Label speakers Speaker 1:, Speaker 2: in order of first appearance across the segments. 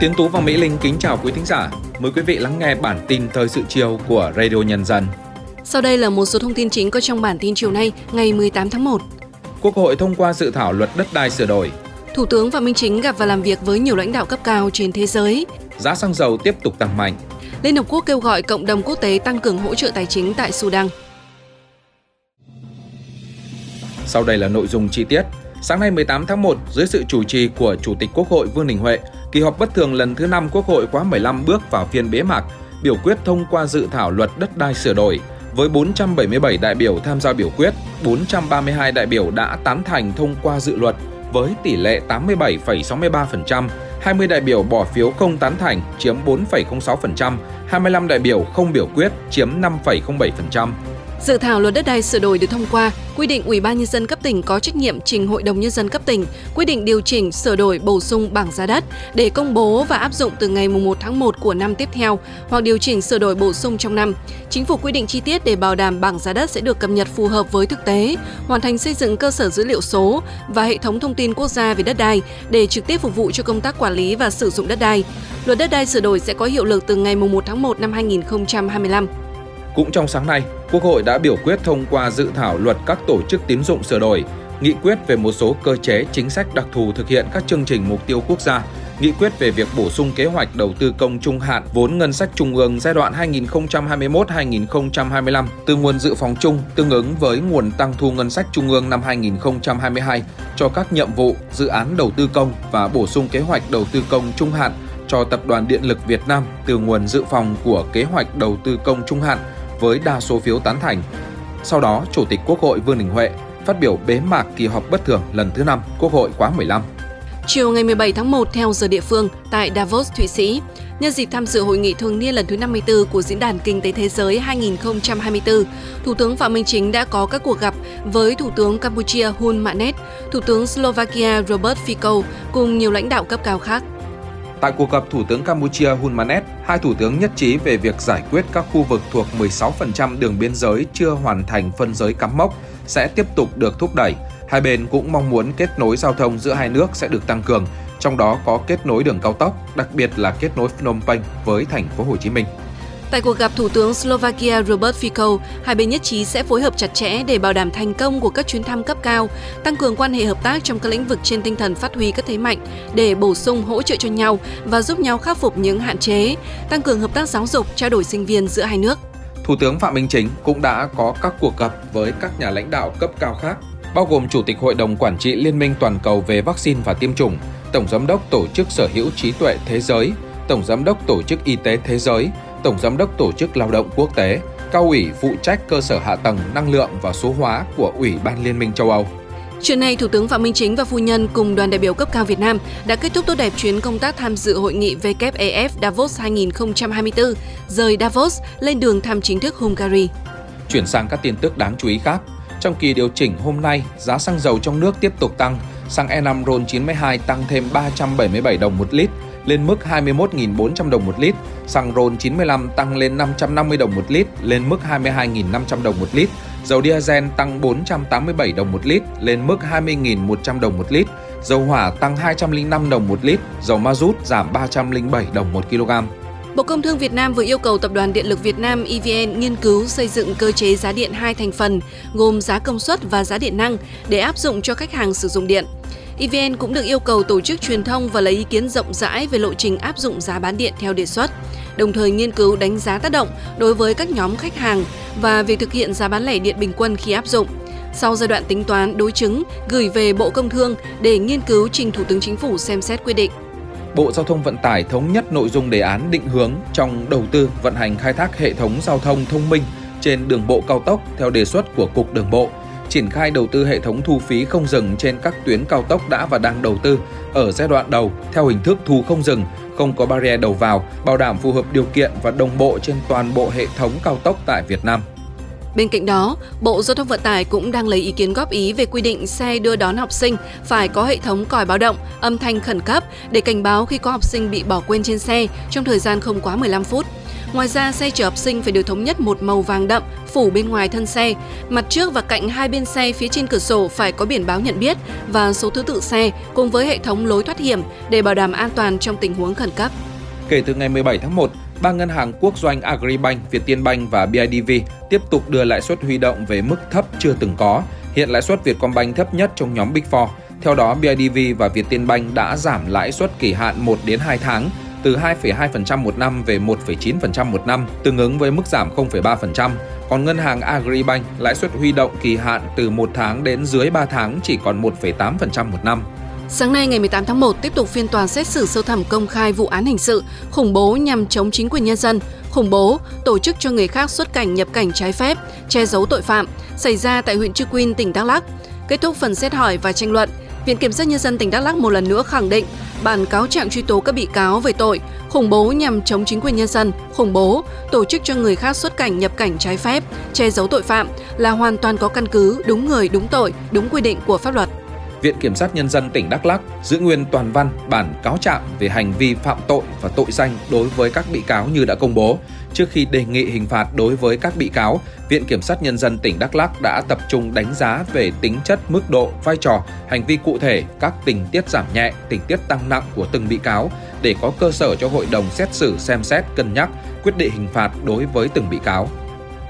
Speaker 1: Tiến Tú và Mỹ Linh kính chào quý thính giả. Mời quý vị lắng nghe bản tin thời sự chiều của Radio Nhân dân.
Speaker 2: Sau đây là một số thông tin chính có trong bản tin chiều nay, ngày 18 tháng 1.
Speaker 1: Quốc hội thông qua dự thảo luật đất đai sửa đổi.
Speaker 2: Thủ tướng Phạm Minh Chính gặp và làm việc với nhiều lãnh đạo cấp cao trên thế giới.
Speaker 1: Giá xăng dầu tiếp tục tăng mạnh.
Speaker 2: Liên Hợp Quốc kêu gọi cộng đồng quốc tế tăng cường hỗ trợ tài chính tại Sudan.
Speaker 1: Sau đây là nội dung chi tiết. Sáng nay 18 tháng 1, dưới sự chủ trì của Chủ tịch Quốc hội Vương Đình Huệ, kỳ họp bất thường lần thứ 5 Quốc hội khóa 15 bước vào phiên bế mạc, biểu quyết thông qua dự thảo luật đất đai sửa đổi. Với 477 đại biểu tham gia biểu quyết, 432 đại biểu đã tán thành thông qua dự luật với tỷ lệ 87,63%, 20 đại biểu bỏ phiếu không tán thành chiếm 4,06%, 25 đại biểu không biểu quyết chiếm 5,07%.
Speaker 2: Dự thảo luật đất đai sửa đổi được thông qua, quy định Ủy ban nhân dân cấp tỉnh có trách nhiệm trình Hội đồng nhân dân cấp tỉnh quy định điều chỉnh, sửa đổi, bổ sung bảng giá đất để công bố và áp dụng từ ngày 1 tháng 1 của năm tiếp theo hoặc điều chỉnh sửa đổi bổ sung trong năm. Chính phủ quy định chi tiết để bảo đảm bảng giá đất sẽ được cập nhật phù hợp với thực tế, hoàn thành xây dựng cơ sở dữ liệu số và hệ thống thông tin quốc gia về đất đai để trực tiếp phục vụ cho công tác quản lý và sử dụng đất đai. Luật đất đai sửa đổi sẽ có hiệu lực từ ngày 1 tháng 1 năm 2025.
Speaker 1: Cũng trong sáng nay, Quốc hội đã biểu quyết thông qua dự thảo luật các tổ chức tín dụng sửa đổi, nghị quyết về một số cơ chế chính sách đặc thù thực hiện các chương trình mục tiêu quốc gia, nghị quyết về việc bổ sung kế hoạch đầu tư công trung hạn vốn ngân sách trung ương giai đoạn 2021-2025 từ nguồn dự phòng chung tương ứng với nguồn tăng thu ngân sách trung ương năm 2022 cho các nhiệm vụ, dự án đầu tư công và bổ sung kế hoạch đầu tư công trung hạn cho Tập đoàn Điện lực Việt Nam từ nguồn dự phòng của kế hoạch đầu tư công trung hạn với đa số phiếu tán thành. Sau đó, Chủ tịch Quốc hội Vương Đình Huệ phát biểu bế mạc kỳ họp bất thường lần thứ 5 Quốc hội khóa 15.
Speaker 2: Chiều ngày 17 tháng 1 theo giờ địa phương tại Davos, Thụy Sĩ, nhân dịp tham dự hội nghị thường niên lần thứ 54 của Diễn đàn Kinh tế Thế giới 2024, Thủ tướng Phạm Minh Chính đã có các cuộc gặp với Thủ tướng Campuchia Hun Manet, Thủ tướng Slovakia Robert Fico cùng nhiều lãnh đạo cấp cao khác.
Speaker 1: Tại cuộc gặp Thủ tướng Campuchia Hun Manet, hai thủ tướng nhất trí về việc giải quyết các khu vực thuộc 16% đường biên giới chưa hoàn thành phân giới cắm mốc sẽ tiếp tục được thúc đẩy. Hai bên cũng mong muốn kết nối giao thông giữa hai nước sẽ được tăng cường, trong đó có kết nối đường cao tốc, đặc biệt là kết nối Phnom Penh với thành phố Hồ Chí Minh.
Speaker 2: Tại cuộc gặp Thủ tướng Slovakia Robert Fico, hai bên nhất trí sẽ phối hợp chặt chẽ để bảo đảm thành công của các chuyến thăm cấp cao, tăng cường quan hệ hợp tác trong các lĩnh vực trên tinh thần phát huy các thế mạnh để bổ sung hỗ trợ cho nhau và giúp nhau khắc phục những hạn chế, tăng cường hợp tác giáo dục, trao đổi sinh viên giữa hai nước.
Speaker 1: Thủ tướng Phạm Minh Chính cũng đã có các cuộc gặp với các nhà lãnh đạo cấp cao khác, bao gồm Chủ tịch Hội đồng Quản trị Liên minh Toàn cầu về vaccine và tiêm chủng, Tổng Giám đốc Tổ chức Sở hữu trí tuệ thế giới, Tổng Giám đốc Tổ chức Y tế Thế giới, Tổng Giám đốc Tổ chức Lao động Quốc tế, cao ủy phụ trách cơ sở hạ tầng năng lượng và số hóa của Ủy ban Liên minh châu Âu.
Speaker 2: Chuyện này, Thủ tướng Phạm Minh Chính và phu nhân cùng đoàn đại biểu cấp cao Việt Nam đã kết thúc tốt đẹp chuyến công tác tham dự hội nghị WEF Davos 2024, rời Davos lên đường thăm chính thức Hungary.
Speaker 1: Chuyển sang các tin tức đáng chú ý khác. Trong kỳ điều chỉnh hôm nay, giá xăng dầu trong nước tiếp tục tăng. Xăng E5 RON 92 tăng thêm 377 đồng một lít, lên mức 21.400 đồng một lít, xăng RON 95 tăng lên 550 đồng một lít, lên mức 22.500 đồng một lít, dầu diesel tăng 487 đồng một lít, lên mức 20.100 đồng một lít, dầu hỏa tăng 205 đồng một lít, dầu ma rút giảm 307 đồng một kg.
Speaker 2: Bộ Công Thương Việt Nam vừa yêu cầu Tập đoàn Điện lực Việt Nam EVN nghiên cứu xây dựng cơ chế giá điện hai thành phần, gồm giá công suất và giá điện năng để áp dụng cho khách hàng sử dụng điện. EVN cũng được yêu cầu tổ chức truyền thông và lấy ý kiến rộng rãi về lộ trình áp dụng giá bán điện theo đề xuất, đồng thời nghiên cứu đánh giá tác động đối với các nhóm khách hàng và việc thực hiện giá bán lẻ điện bình quân khi áp dụng. Sau giai đoạn tính toán đối chứng, gửi về Bộ Công Thương để nghiên cứu trình Thủ tướng Chính phủ xem xét quy định.
Speaker 1: Bộ Giao thông Vận tải thống nhất nội dung đề án định hướng trong đầu tư vận hành khai thác hệ thống giao thông thông minh trên đường bộ cao tốc theo đề xuất của Cục Đường bộ triển khai đầu tư hệ thống thu phí không dừng trên các tuyến cao tốc đã và đang đầu tư ở giai đoạn đầu theo hình thức thu không dừng, không có barrier đầu vào, bảo đảm phù hợp điều kiện và đồng bộ trên toàn bộ hệ thống cao tốc tại Việt Nam.
Speaker 2: Bên cạnh đó, Bộ Giao thông Vận tải cũng đang lấy ý kiến góp ý về quy định xe đưa đón học sinh phải có hệ thống còi báo động, âm thanh khẩn cấp để cảnh báo khi có học sinh bị bỏ quên trên xe trong thời gian không quá 15 phút. Ngoài ra, xe chở học sinh phải được thống nhất một màu vàng đậm phủ bên ngoài thân xe. Mặt trước và cạnh hai bên xe phía trên cửa sổ phải có biển báo nhận biết và số thứ tự xe cùng với hệ thống lối thoát hiểm để bảo đảm an toàn trong tình huống khẩn cấp.
Speaker 1: Kể từ ngày 17 tháng 1, ba ngân hàng quốc doanh Agribank, Vietinbank và BIDV tiếp tục đưa lãi suất huy động về mức thấp chưa từng có. Hiện lãi suất Vietcombank thấp nhất trong nhóm Big Four. Theo đó, BIDV và Vietinbank đã giảm lãi suất kỳ hạn 1 đến 2 tháng từ 2,2% một năm về 1,9% một năm, tương ứng với mức giảm 0,3%. Còn ngân hàng Agribank lãi suất huy động kỳ hạn từ 1 tháng đến dưới 3 tháng chỉ còn 1,8% một năm.
Speaker 2: Sáng nay ngày 18 tháng 1 tiếp tục phiên tòa xét xử sơ thẩm công khai vụ án hình sự khủng bố nhằm chống chính quyền nhân dân, khủng bố, tổ chức cho người khác xuất cảnh nhập cảnh trái phép, che giấu tội phạm xảy ra tại huyện Chư Quynh, tỉnh Đắk Lắk. Kết thúc phần xét hỏi và tranh luận, Viện Kiểm sát Nhân dân tỉnh Đắk Lắk một lần nữa khẳng định bản cáo trạng truy tố các bị cáo về tội khủng bố nhằm chống chính quyền nhân dân, khủng bố, tổ chức cho người khác xuất cảnh nhập cảnh trái phép, che giấu tội phạm là hoàn toàn có căn cứ, đúng người, đúng tội, đúng quy định của pháp luật.
Speaker 1: Viện Kiểm sát Nhân dân tỉnh Đắk Lắk giữ nguyên toàn văn bản cáo trạng về hành vi phạm tội và tội danh đối với các bị cáo như đã công bố. Trước khi đề nghị hình phạt đối với các bị cáo, Viện Kiểm sát Nhân dân tỉnh Đắk Lắk đã tập trung đánh giá về tính chất, mức độ, vai trò, hành vi cụ thể, các tình tiết giảm nhẹ, tình tiết tăng nặng của từng bị cáo để có cơ sở cho hội đồng xét xử xem xét cân nhắc quyết định hình phạt đối với từng bị cáo.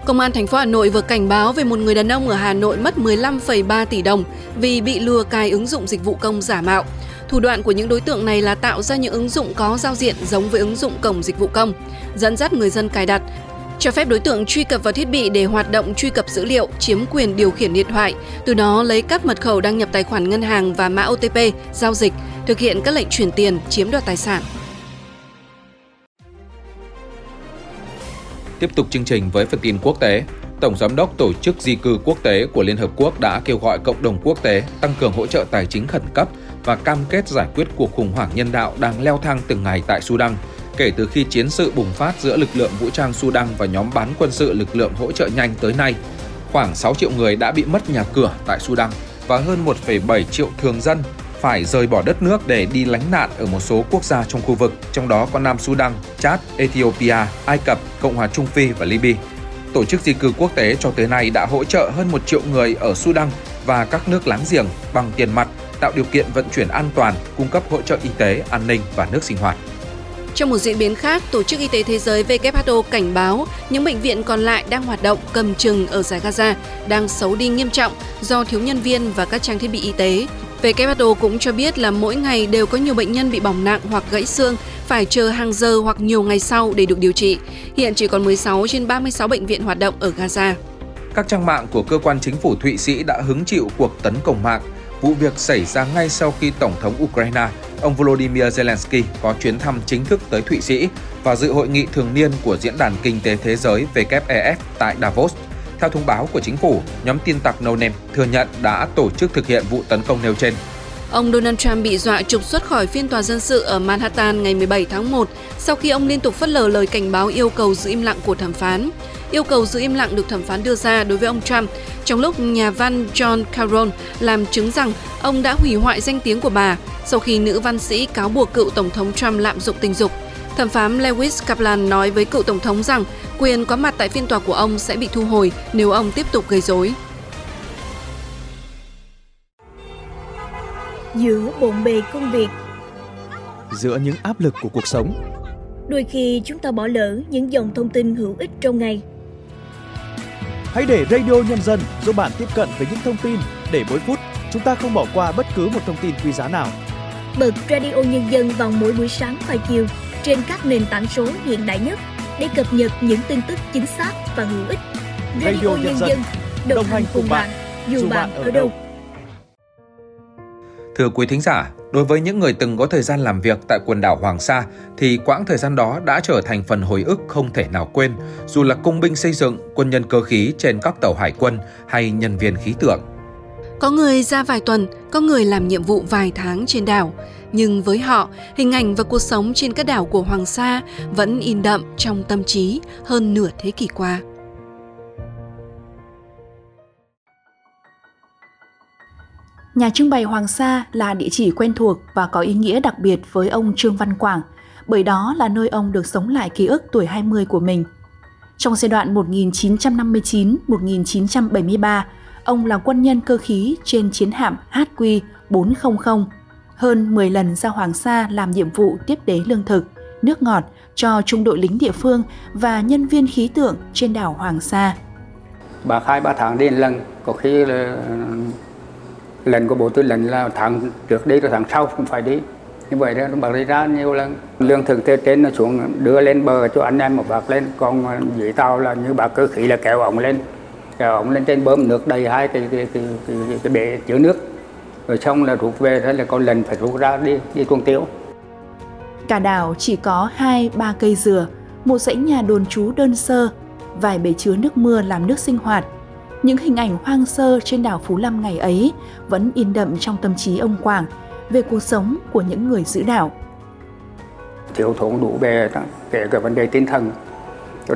Speaker 2: Công an thành phố Hà Nội vừa cảnh báo về một người đàn ông ở Hà Nội mất 15,3 tỷ đồng vì bị lừa cài ứng dụng dịch vụ công giả mạo. Thủ đoạn của những đối tượng này là tạo ra những ứng dụng có giao diện giống với ứng dụng cổng dịch vụ công, dẫn dắt người dân cài đặt, cho phép đối tượng truy cập vào thiết bị để hoạt động truy cập dữ liệu, chiếm quyền điều khiển điện thoại, từ đó lấy các mật khẩu đăng nhập tài khoản ngân hàng và mã OTP, giao dịch, thực hiện các lệnh chuyển tiền, chiếm đoạt tài sản.
Speaker 1: Tiếp tục chương trình với phần tin quốc tế. Tổng Giám đốc Tổ chức Di cư Quốc tế của Liên Hợp Quốc đã kêu gọi cộng đồng quốc tế tăng cường hỗ trợ tài chính khẩn cấp và cam kết giải quyết cuộc khủng hoảng nhân đạo đang leo thang từng ngày tại Sudan, kể từ khi chiến sự bùng phát giữa lực lượng vũ trang Sudan và nhóm bán quân sự lực lượng hỗ trợ nhanh tới nay. Khoảng 6 triệu người đã bị mất nhà cửa tại Sudan và hơn 1,7 triệu thường dân phải rời bỏ đất nước để đi lánh nạn ở một số quốc gia trong khu vực, trong đó có Nam Sudan, Chad, Ethiopia, Ai Cập, Cộng hòa Trung Phi và Libya. Tổ chức di cư quốc tế cho tới nay đã hỗ trợ hơn một triệu người ở Sudan và các nước láng giềng bằng tiền mặt, tạo điều kiện vận chuyển an toàn, cung cấp hỗ trợ y tế, an ninh và nước sinh hoạt.
Speaker 2: Trong một diễn biến khác, Tổ chức Y tế Thế giới WHO cảnh báo những bệnh viện còn lại đang hoạt động cầm chừng ở giải Gaza đang xấu đi nghiêm trọng do thiếu nhân viên và các trang thiết bị y tế. WHO cũng cho biết là mỗi ngày đều có nhiều bệnh nhân bị bỏng nặng hoặc gãy xương, phải chờ hàng giờ hoặc nhiều ngày sau để được điều trị. Hiện chỉ còn 16 trên 36 bệnh viện hoạt động ở Gaza.
Speaker 1: Các trang mạng của cơ quan chính phủ Thụy Sĩ đã hứng chịu cuộc tấn công mạng. Vụ việc xảy ra ngay sau khi Tổng thống Ukraine, ông Volodymyr Zelensky có chuyến thăm chính thức tới Thụy Sĩ và dự hội nghị thường niên của Diễn đàn Kinh tế Thế giới WEF tại Davos theo thông báo của chính phủ, nhóm tin tặc No Name thừa nhận đã tổ chức thực hiện vụ tấn công nêu trên.
Speaker 2: Ông Donald Trump bị dọa trục xuất khỏi phiên tòa dân sự ở Manhattan ngày 17 tháng 1 sau khi ông liên tục phất lờ lời cảnh báo yêu cầu giữ im lặng của thẩm phán. Yêu cầu giữ im lặng được thẩm phán đưa ra đối với ông Trump trong lúc nhà văn John Caron làm chứng rằng ông đã hủy hoại danh tiếng của bà sau khi nữ văn sĩ cáo buộc cựu Tổng thống Trump lạm dụng tình dục. Thẩm phán Lewis Kaplan nói với cựu Tổng thống rằng quyền có mặt tại phiên tòa của ông sẽ bị thu hồi nếu ông tiếp tục gây rối.
Speaker 3: Giữa bộn bề công việc
Speaker 4: Giữa những áp lực của cuộc sống
Speaker 3: Đôi khi chúng ta bỏ lỡ những dòng thông tin hữu ích trong ngày
Speaker 4: Hãy để Radio Nhân dân giúp bạn tiếp cận với những thông tin để mỗi phút chúng ta không bỏ qua bất cứ một thông tin quý giá nào.
Speaker 3: Bật Radio Nhân dân vào mỗi buổi sáng và chiều trên các nền tảng số hiện đại nhất để cập nhật những tin tức chính xác và hữu ích. Radio, Radio Nhân, dân đồng, đồng hành cùng bạn, dù bạn ở đâu.
Speaker 1: Thưa quý thính giả, đối với những người từng có thời gian làm việc tại quần đảo Hoàng Sa thì quãng thời gian đó đã trở thành phần hồi ức không thể nào quên, dù là công binh xây dựng, quân nhân cơ khí trên các tàu hải quân hay nhân viên khí tượng.
Speaker 2: Có người ra vài tuần, có người làm nhiệm vụ vài tháng trên đảo, nhưng với họ, hình ảnh và cuộc sống trên các đảo của Hoàng Sa vẫn in đậm trong tâm trí hơn nửa thế kỷ qua.
Speaker 5: Nhà trưng bày Hoàng Sa là địa chỉ quen thuộc và có ý nghĩa đặc biệt với ông Trương Văn Quảng, bởi đó là nơi ông được sống lại ký ức tuổi 20 của mình. Trong giai đoạn 1959-1973, ông là quân nhân cơ khí trên chiến hạm HQ 400, hơn 10 lần ra Hoàng Sa làm nhiệm vụ tiếp tế lương thực, nước ngọt cho trung đội lính địa phương và nhân viên khí tượng trên đảo Hoàng Sa.
Speaker 6: Bà khai ba tháng đi lần, có khi là lần của bộ tư lệnh là tháng trước đi rồi tháng sau cũng phải đi như vậy đó bà đi ra nhiều lần lương thực từ trên nó xuống đưa lên bờ cho anh em một bạc lên còn à, dưới tàu là như bà cơ khí là kéo ống lên kéo ống lên trên bơm nước đầy hai cái cái cái, cái, cái, bể chứa nước. Rồi xong là rút về thế là có lần phải rút ra đi đi tuần tiêu.
Speaker 5: Cả đảo chỉ có hai ba cây dừa một dãy nhà đồn trú đơn sơ vài bể chứa nước mưa làm nước sinh hoạt. Những hình ảnh hoang sơ trên đảo Phú Lâm ngày ấy vẫn in đậm trong tâm trí ông Quảng về cuộc sống của những người giữ đảo.
Speaker 6: Thiếu thốn đủ về kể cả vấn đề tinh thần,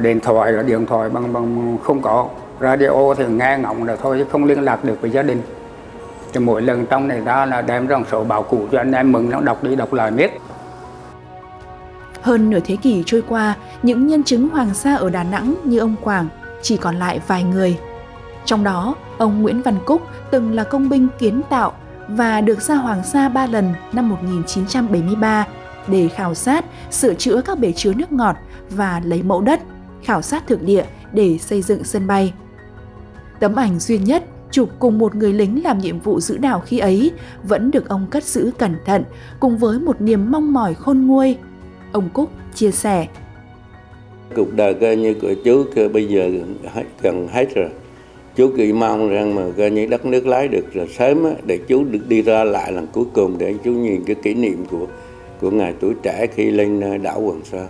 Speaker 6: điện thoại, điện thoại bằng bằng không có, radio thì nghe ngọng là thôi chứ không liên lạc được với gia đình. Thì mỗi lần trong này ra là đem ra sổ báo cụ cho anh em mừng nó đọc đi đọc lại biết.
Speaker 5: Hơn nửa thế kỷ trôi qua, những nhân chứng Hoàng Sa ở Đà Nẵng như ông Quảng chỉ còn lại vài người trong đó, ông Nguyễn Văn Cúc từng là công binh kiến tạo và được ra Hoàng Sa ba lần năm 1973 để khảo sát, sửa chữa các bể chứa nước ngọt và lấy mẫu đất, khảo sát thực địa để xây dựng sân bay. Tấm ảnh duy nhất chụp cùng một người lính làm nhiệm vụ giữ đảo khi ấy vẫn được ông cất giữ cẩn thận cùng với một niềm mong mỏi khôn nguôi. Ông Cúc chia sẻ.
Speaker 7: Cuộc đời cơ như của chú cơ bây giờ gần hết rồi chú kỳ mong rằng mà coi như đất nước lái được rồi sớm á, để chú được đi ra lại lần cuối cùng để chú nhìn cái kỷ niệm của của ngày tuổi trẻ khi lên đảo Hoàng Sa.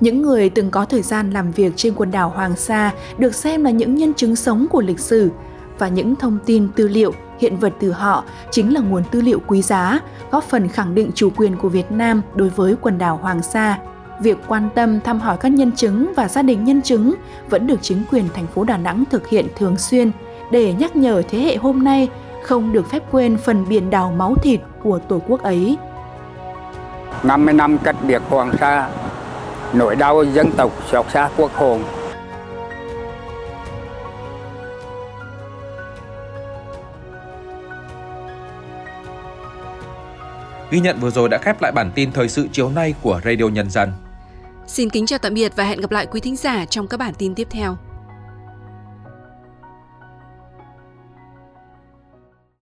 Speaker 5: Những người từng có thời gian làm việc trên quần đảo Hoàng Sa được xem là những nhân chứng sống của lịch sử và những thông tin tư liệu hiện vật từ họ chính là nguồn tư liệu quý giá, góp phần khẳng định chủ quyền của Việt Nam đối với quần đảo Hoàng Sa việc quan tâm thăm hỏi các nhân chứng và gia đình nhân chứng vẫn được chính quyền thành phố Đà Nẵng thực hiện thường xuyên để nhắc nhở thế hệ hôm nay không được phép quên phần biển đảo máu thịt của Tổ quốc ấy.
Speaker 6: 50 năm cách biệt Hoàng Sa, nỗi đau dân tộc xót xa quốc hồn.
Speaker 1: Ghi nhận vừa rồi đã khép lại bản tin thời sự chiều nay của Radio Nhân dân.
Speaker 2: Xin kính chào tạm biệt và hẹn gặp lại quý thính giả trong các bản tin tiếp theo.